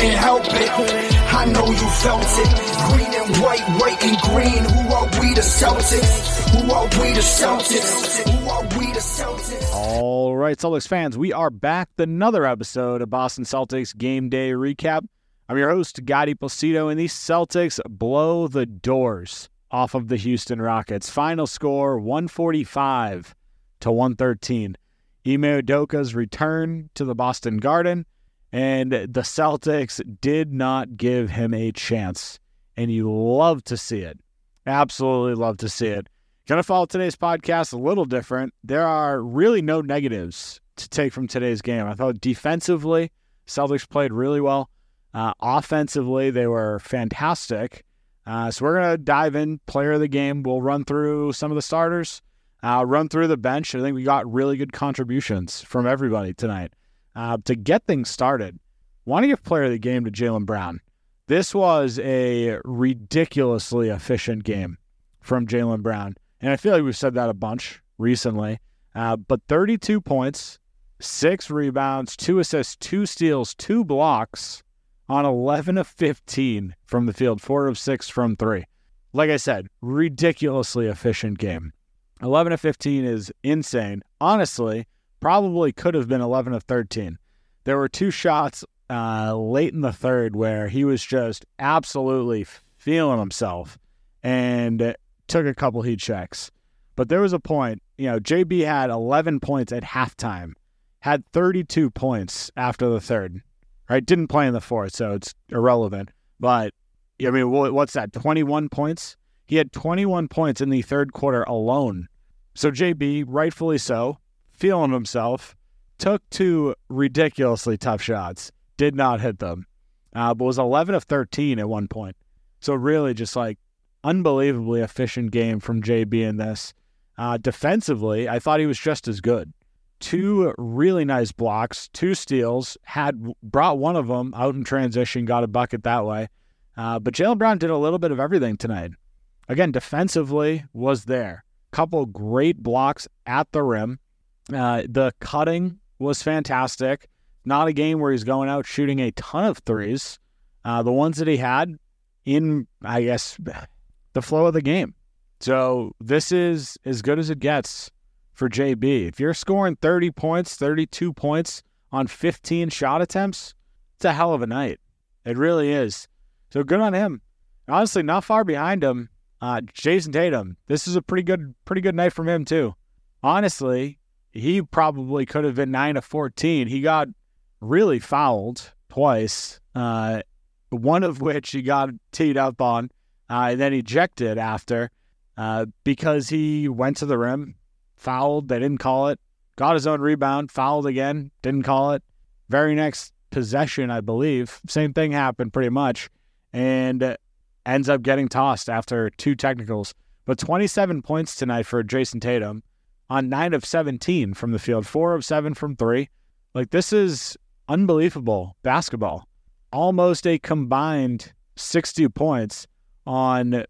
couldn't help it. I know you felt it. Green and white, white and green. Who are we the Celtics? Who are we the Celtics? Who are we the Celtics? All right, Celtics fans, we are back with another episode of Boston Celtics Game Day Recap. I'm your host, Gotti Placido, and these Celtics blow the doors off of the Houston Rockets. Final score 145 to 113. Ime Udoka's return to the Boston Garden, and the Celtics did not give him a chance. And you love to see it. Absolutely love to see it. Gonna follow today's podcast a little different. There are really no negatives to take from today's game. I thought defensively, Celtics played really well. Uh, offensively, they were fantastic. Uh, so we're going to dive in, player of the game. We'll run through some of the starters, uh, run through the bench. I think we got really good contributions from everybody tonight. Uh, to get things started, want to give player of the game to Jaylen Brown. This was a ridiculously efficient game from Jaylen Brown. And I feel like we've said that a bunch recently. Uh, but 32 points, six rebounds, two assists, two steals, two blocks on 11 of 15 from the field, four of six from three. Like I said, ridiculously efficient game. 11 of 15 is insane. Honestly, probably could have been 11 of 13. There were two shots uh, late in the third where he was just absolutely feeling himself and took a couple heat checks. But there was a point, you know, JB had 11 points at halftime, had 32 points after the third right? Didn't play in the fourth, so it's irrelevant. But I mean, what's that? 21 points. He had 21 points in the third quarter alone. So JB, rightfully so, feeling himself, took two ridiculously tough shots, did not hit them, uh, but was 11 of 13 at one point. So really, just like unbelievably efficient game from JB in this. Uh, defensively, I thought he was just as good two really nice blocks, two steals, had brought one of them out in transition, got a bucket that way. Uh, but Jaylen Brown did a little bit of everything tonight. Again, defensively was there. Couple great blocks at the rim. Uh, the cutting was fantastic. Not a game where he's going out shooting a ton of threes. Uh, the ones that he had in, I guess, the flow of the game. So this is as good as it gets for JB. If you're scoring 30 points, 32 points on 15 shot attempts, it's a hell of a night. It really is. So good on him. Honestly, not far behind him, uh, Jayson Tatum. This is a pretty good, pretty good night from him too. Honestly, he probably could have been nine to 14. He got really fouled twice. Uh, one of which he got teed up on, uh, and then ejected after uh, because he went to the rim, fouled. They didn't call it. Got his own rebound, fouled again, didn't call it. Very next possession, I believe, same thing happened pretty much, and ends up getting tossed after two technicals. But 27 points tonight for Jayson Tatum on 9 of 17 from the field, 4 of 7 from 3. Like, this is unbelievable basketball. Almost a combined 60 points on,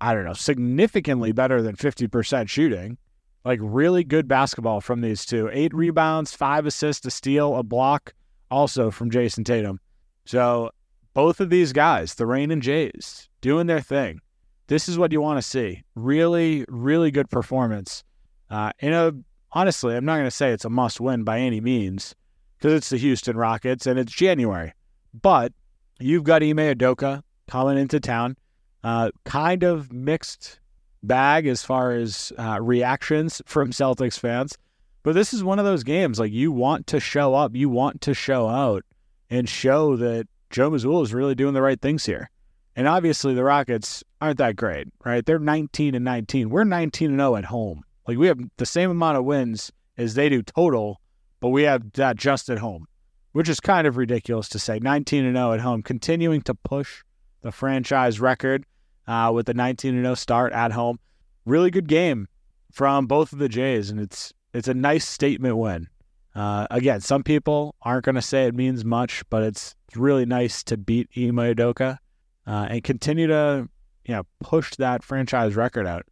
I don't know, significantly better than 50% shooting. Like really good basketball from these two. Eight rebounds, five assists, a steal, a block, also from Jayson Tatum. So both of these guys, the Rain and Jays, doing their thing. This is what you want to see. Really, really good performance. Uh, in a honestly, I'm not going to say it's a must win by any means because it's the Houston Rockets and it's January. But you've got Ime Udoka coming into town. Uh, kind of mixed bag as far as uh, reactions from Celtics fans. But this is one of those games like you want to show up, you want to show out and show that Joe Mazzulla is really doing the right things here. And obviously the Rockets aren't that great, right? They're 19 and 19. We're 19 and 0 at home. Like we have the same amount of wins as they do total, but we have that just at home, which is kind of ridiculous to say. 19 and 0 at home, continuing to push the franchise record uh, with the 19 and 0 start at home. Really good game from both of the Jays, and it's it's a nice statement win. Uh, again, some people aren't going to say it means much, but it's really nice to beat Ime Udoka uh, and continue to you know push that franchise record out.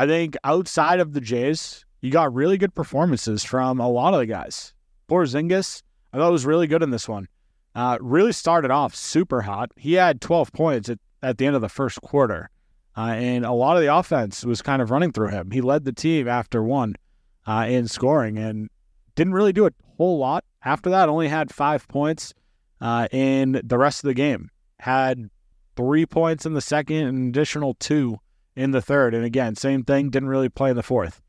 I think outside of the Jays, you got really good performances from a lot of the guys. Porzingis, I thought was really good in this one. uh, really started off super hot. He had 12 points at, at the end of the first quarter, uh, and a lot of the offense was kind of running through him. He led the team after one uh, in scoring and didn't really do a whole lot after that. Only had five points uh, in the rest of the game. Had three points in the second and additional two in the third. And again, same thing, didn't really play in the fourth.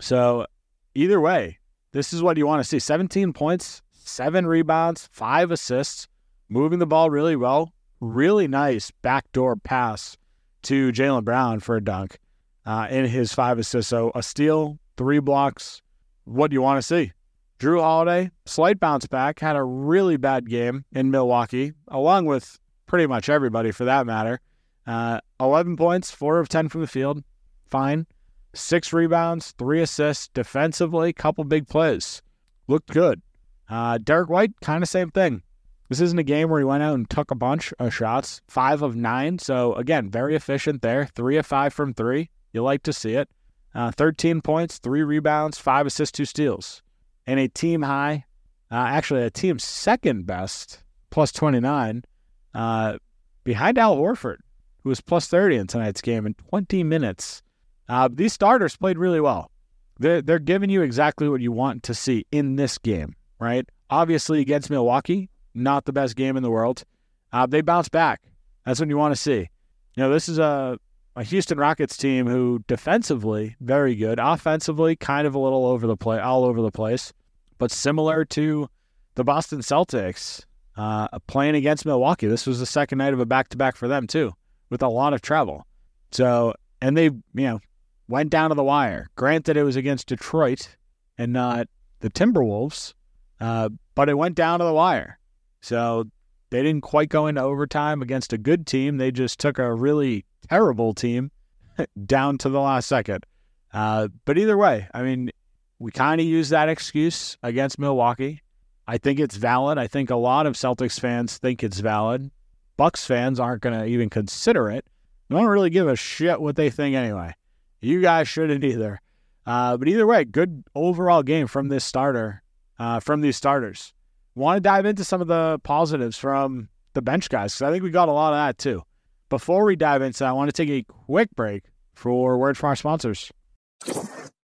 So either way, this is what you want to see 17 points, seven rebounds, five assists, moving the ball really well. Really nice backdoor pass to Jaylen Brown for a dunk uh, in his five assists. So a steal, three blocks. What do you want to see? Jrue Holiday, slight bounce back, had a really bad game in Milwaukee, along with pretty much everybody for that matter. Uh, 11 points, four of 10 from the field. Fine. Six rebounds, three assists. Defensively, couple big plays. Looked good. Uh, Derrick White, kind of same thing. This isn't a game where he went out and took a bunch of shots, five of nine. So, again, very efficient there. Three of five from three. You like to see it. Uh, 13 points, three rebounds, five assists, two steals. And a team high, uh, actually, a team second best, plus 29, uh, behind Al Horford, who was plus 30 in tonight's game in 20 minutes. Uh, these starters played really well. They're, they're giving you exactly what you want to see in this game, right? Obviously, against Milwaukee, not the best game in the world. Uh, they bounce back. That's what you want to see. You know, this is a, a Houston Rockets team who defensively very good, offensively kind of a little over the play, all over the place, but similar to the Boston Celtics uh, playing against Milwaukee. This was the second night of a back to back for them too, with a lot of travel. So, and they, you know, went down to the wire. Granted, it was against Detroit and not the Timberwolves, uh, but it went down to the wire. So they didn't quite go into overtime against a good team. They just took a really terrible team down to the last second. Uh, but either way, I mean, we kind of use that excuse against Milwaukee. I think it's valid. I think a lot of Celtics fans think it's valid. Bucks fans aren't going to even consider it. They don't really give a shit what they think anyway. You guys shouldn't either. Uh, but either way, good overall game from this starter, uh, from these starters. Want to dive into some of the positives from the bench guys because I think we got a lot of that too. Before we dive into that, I want to take a quick break for word from our sponsors.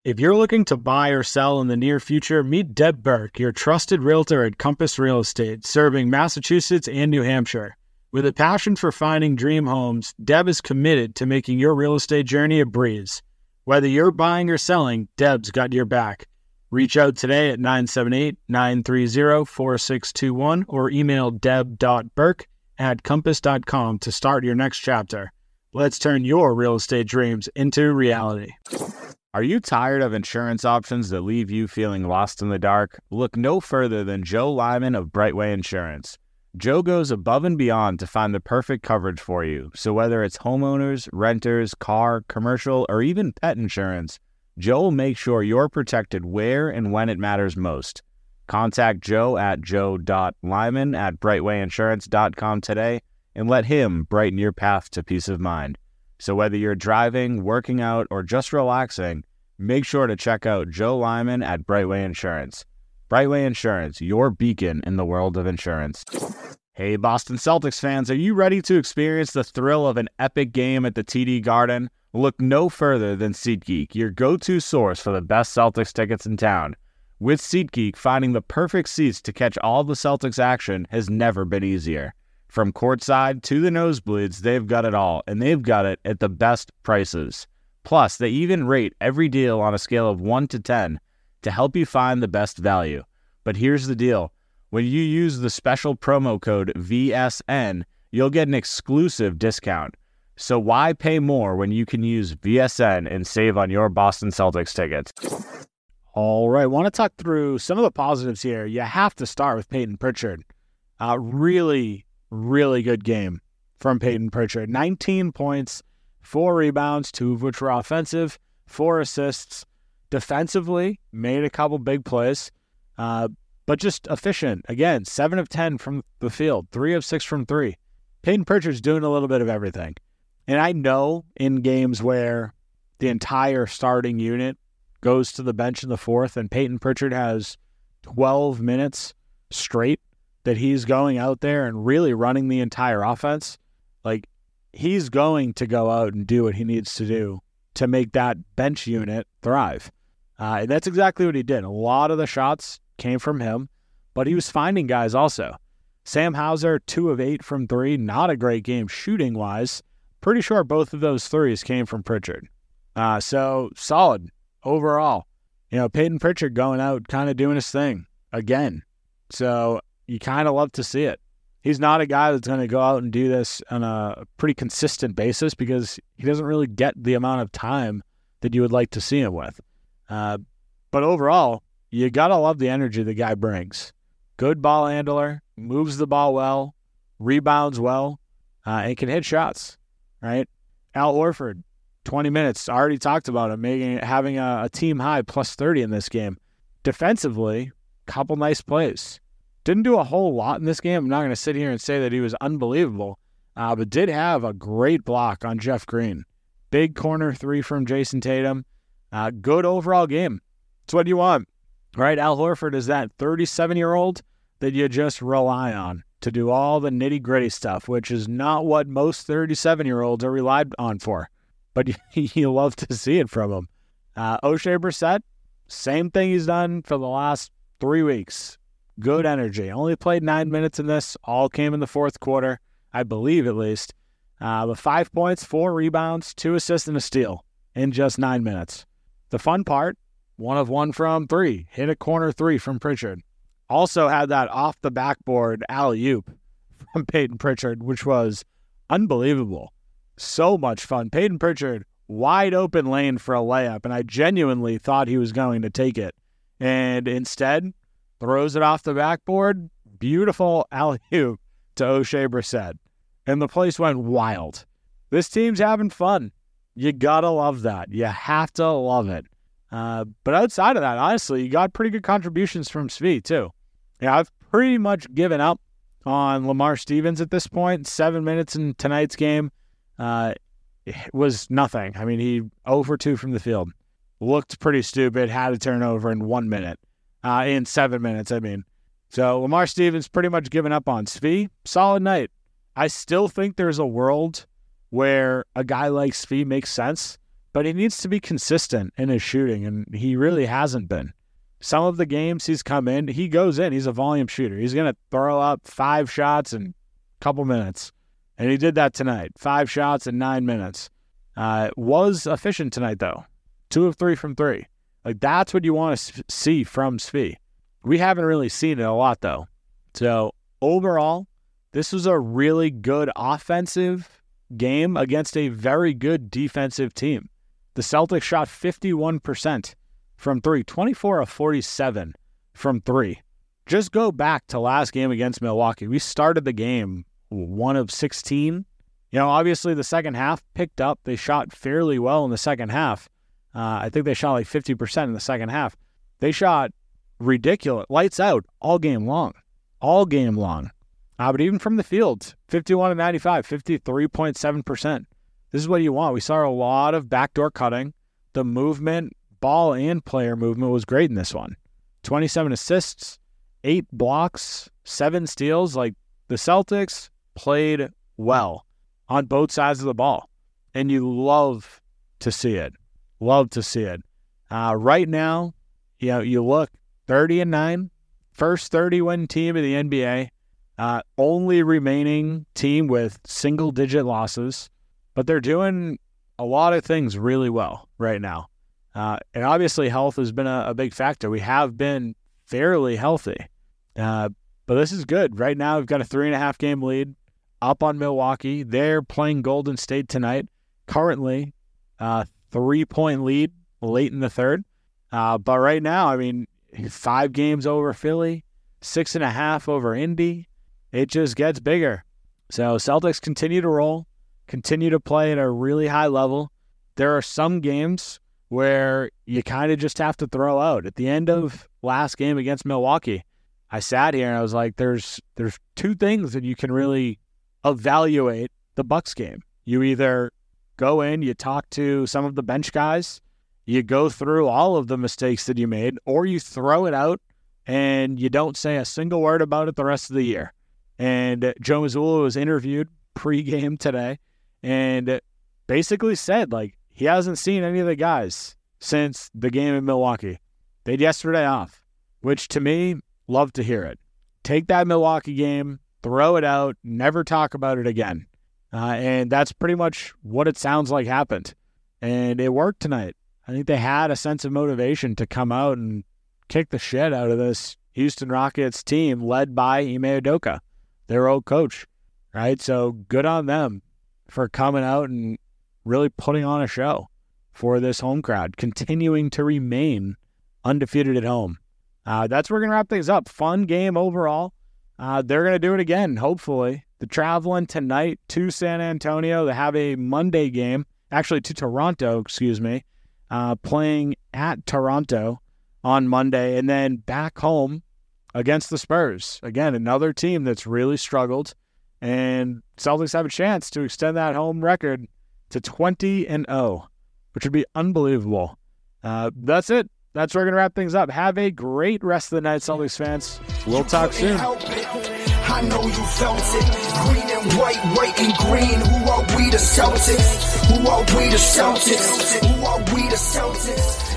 If you're looking to buy or sell in the near future, meet Deb Burke, your trusted realtor at Compass Real Estate, serving Massachusetts and New Hampshire. With a passion for finding dream homes, Deb is committed to making your real estate journey a breeze. Whether you're buying or selling, Deb's got your back. Reach out today at 978 930 4621 or email deb.burke at compass.com to start your next chapter. Let's turn your real estate dreams into reality. Are you tired of insurance options that leave you feeling lost in the dark? Look no further than Joe Lyman of Brightway Insurance. Joe goes above and beyond to find the perfect coverage for you. So whether it's homeowners, renters, car, commercial, or even pet insurance, Joe will make sure you're protected where and when it matters most. Contact Joe at joe.lyman at brightwayinsurance.com today and let him brighten your path to peace of mind. So whether you're driving, working out, or just relaxing, make sure to check out Joe Lyman at Brightway Insurance. Brightway Insurance, your beacon in the world of insurance. Hey, Boston Celtics fans, are you ready to experience the thrill of an epic game at the TD Garden? Look no further than SeatGeek, your go to source for the best Celtics tickets in town. With SeatGeek, finding the perfect seats to catch all the Celtics action has never been easier. From courtside to the nosebleeds, they've got it all, and they've got it at the best prices. Plus, they even rate every deal on a scale of 1 to 10 to help you find the best value. But here's the deal when you use the special promo code VSN, you'll get an exclusive discount. So why pay more when you can use VSN and save on your Boston Celtics tickets? All right, want to talk through some of the positives here. You have to start with Peyton Pritchard. Uh, really really good game from Peyton Pritchard. 19 points, four rebounds, two of which were offensive, four assists. Defensively, made a couple big plays, uh, but just efficient. Again, seven of 10 from the field, three of six from three. Peyton Pritchard's doing a little bit of everything. And I know in games where the entire starting unit goes to the bench in the fourth and Peyton Pritchard has 12 minutes straight that he's going out there and really running the entire offense, like he's going to go out and do what he needs to do to make that bench unit thrive. Uh, and that's exactly what he did. A lot of the shots came from him, but he was finding guys also. Sam Hauser, two of eight from three, not a great game shooting wise. Pretty sure both of those threes came from Pritchard. Uh, so solid overall. You know, Peyton Pritchard going out, kind of doing his thing again. So you kind of love to see it. He's not a guy that's going to go out and do this on a pretty consistent basis because he doesn't really get the amount of time that you would like to see him with. Uh, but overall, you got to love the energy the guy brings. Good ball handler, moves the ball well, rebounds well, uh, and can hit shots, right? Al Horford, 20 minutes. Already talked about him making having a, a team high plus 30 in this game. Defensively, couple nice plays. Didn't do a whole lot in this game. I'm not going to sit here and say that he was unbelievable, uh, but did have a great block on Jeff Green. Big corner three from Jayson Tatum. Uh, good overall game. It's what you want, right? Al Horford is that 37 year old that you just rely on to do all the nitty gritty stuff, which is not what most 37 year olds are relied on for. But you love to see it from him. Uh, Oshae Brissett, same thing he's done for the last three weeks. Good energy. Only played nine minutes in this. All came in the fourth quarter, I believe at least. Uh, but five points, four rebounds, two assists, and a steal in just nine minutes. The fun part, one of one from three, hit a corner three from Pritchard. Also had that off the backboard alley oop from Peyton Pritchard, which was unbelievable. So much fun. Peyton Pritchard, wide open lane for a layup, and I genuinely thought he was going to take it. And instead, throws it off the backboard. Beautiful alley oop to Oshae Brissett. And the place went wild. This team's having fun. You gotta love that. You have to love it. Uh, but outside of that, honestly, you got pretty good contributions from Svi too. Yeah, I've pretty much given up on Lamar Stevens at this point. Seven minutes in tonight's game uh, was nothing. I mean, he over 2 from the field. Looked pretty stupid, had a turnover in one minute uh, in seven minutes, I mean. So Lamar Stevens pretty much given up on Svi. Solid night. I still think there's a world where a guy like Svi makes sense, but he needs to be consistent in his shooting, and he really hasn't been. Some of the games he's come in, he goes in. He's a volume shooter. He's going to throw up five shots in a couple minutes. And he did that tonight. Five shots in nine minutes. Uh, was efficient tonight, though. Two of three from three. Like that's what you want to see from Svi. We haven't really seen it a lot though. So overall, this was a really good offensive game against a very good defensive team. The Celtics shot 51% from three, 24 of 47 from three. Just go back to last game against Milwaukee. We started the game one of 16. You know, obviously the second half picked up. They shot fairly well in the second half. Uh, I think they shot like 50% in the second half. They shot ridiculous, lights out all game long, all game long. Uh, but even from the field, 51 to 95, 53.7%. This is what you want. We saw a lot of backdoor cutting. The movement, ball and player movement was great in this one. 27 assists, eight blocks, seven steals. Like the Celtics played well on both sides of the ball. And you love to see it. Love to see it. Uh, right now, you know, you look 30 and 9, first 30 win team in the NBA, uh, only remaining team with single digit losses, but they're doing a lot of things really well right now. Uh, and obviously, health has been a, a, big factor. We have been fairly healthy, uh, but this is good. Right now, we've got a three and a half game lead up on Milwaukee. They're playing Golden State tonight. Currently, uh, three point lead late in the third. Uh, but right now, I mean, five games over Philly, six and a half over Indy. It just gets bigger. So Celtics continue to roll, continue to play at a really high level. There are some games where you kind of just have to throw out. At the end of last game against Milwaukee, I sat here and I was like, "There's there's two things that you can really evaluate the Bucks game. You either go in, you talk to some of the bench guys, you go through all of the mistakes that you made, or you throw it out and you don't say a single word about it the rest of the year. And Joe Mazzulla was interviewed pregame today and basically said, like, he hasn't seen any of the guys since the game in Milwaukee. They had yesterday off, which to me, love to hear it. Take that Milwaukee game, throw it out, never talk about it again. Uh, and that's pretty much what it sounds like happened. And it worked tonight. I think they had a sense of motivation to come out and kick the shit out of this Houston Rockets team led by Ime Udoka, their old coach, right? So good on them for coming out and really putting on a show for this home crowd, continuing to remain undefeated at home. Uh, that's where we're going to wrap things up. Fun game overall. Uh, they're going to do it again, hopefully. The traveling tonight to San Antonio. They have a Monday game, actually to Toronto, excuse me, uh, playing at Toronto on Monday, and then back home against the Spurs. Again, another team that's really struggled, and Celtics have a chance to extend that home record to 20 and 0, which would be unbelievable. Uh, that's it. That's where we're going to wrap things up. Have a great rest of the night, Celtics fans. We'll talk soon. I know you felt it. Green and white, white and green. Who are we the Celtics? Who are we the Celtics? Who are we the Celtics?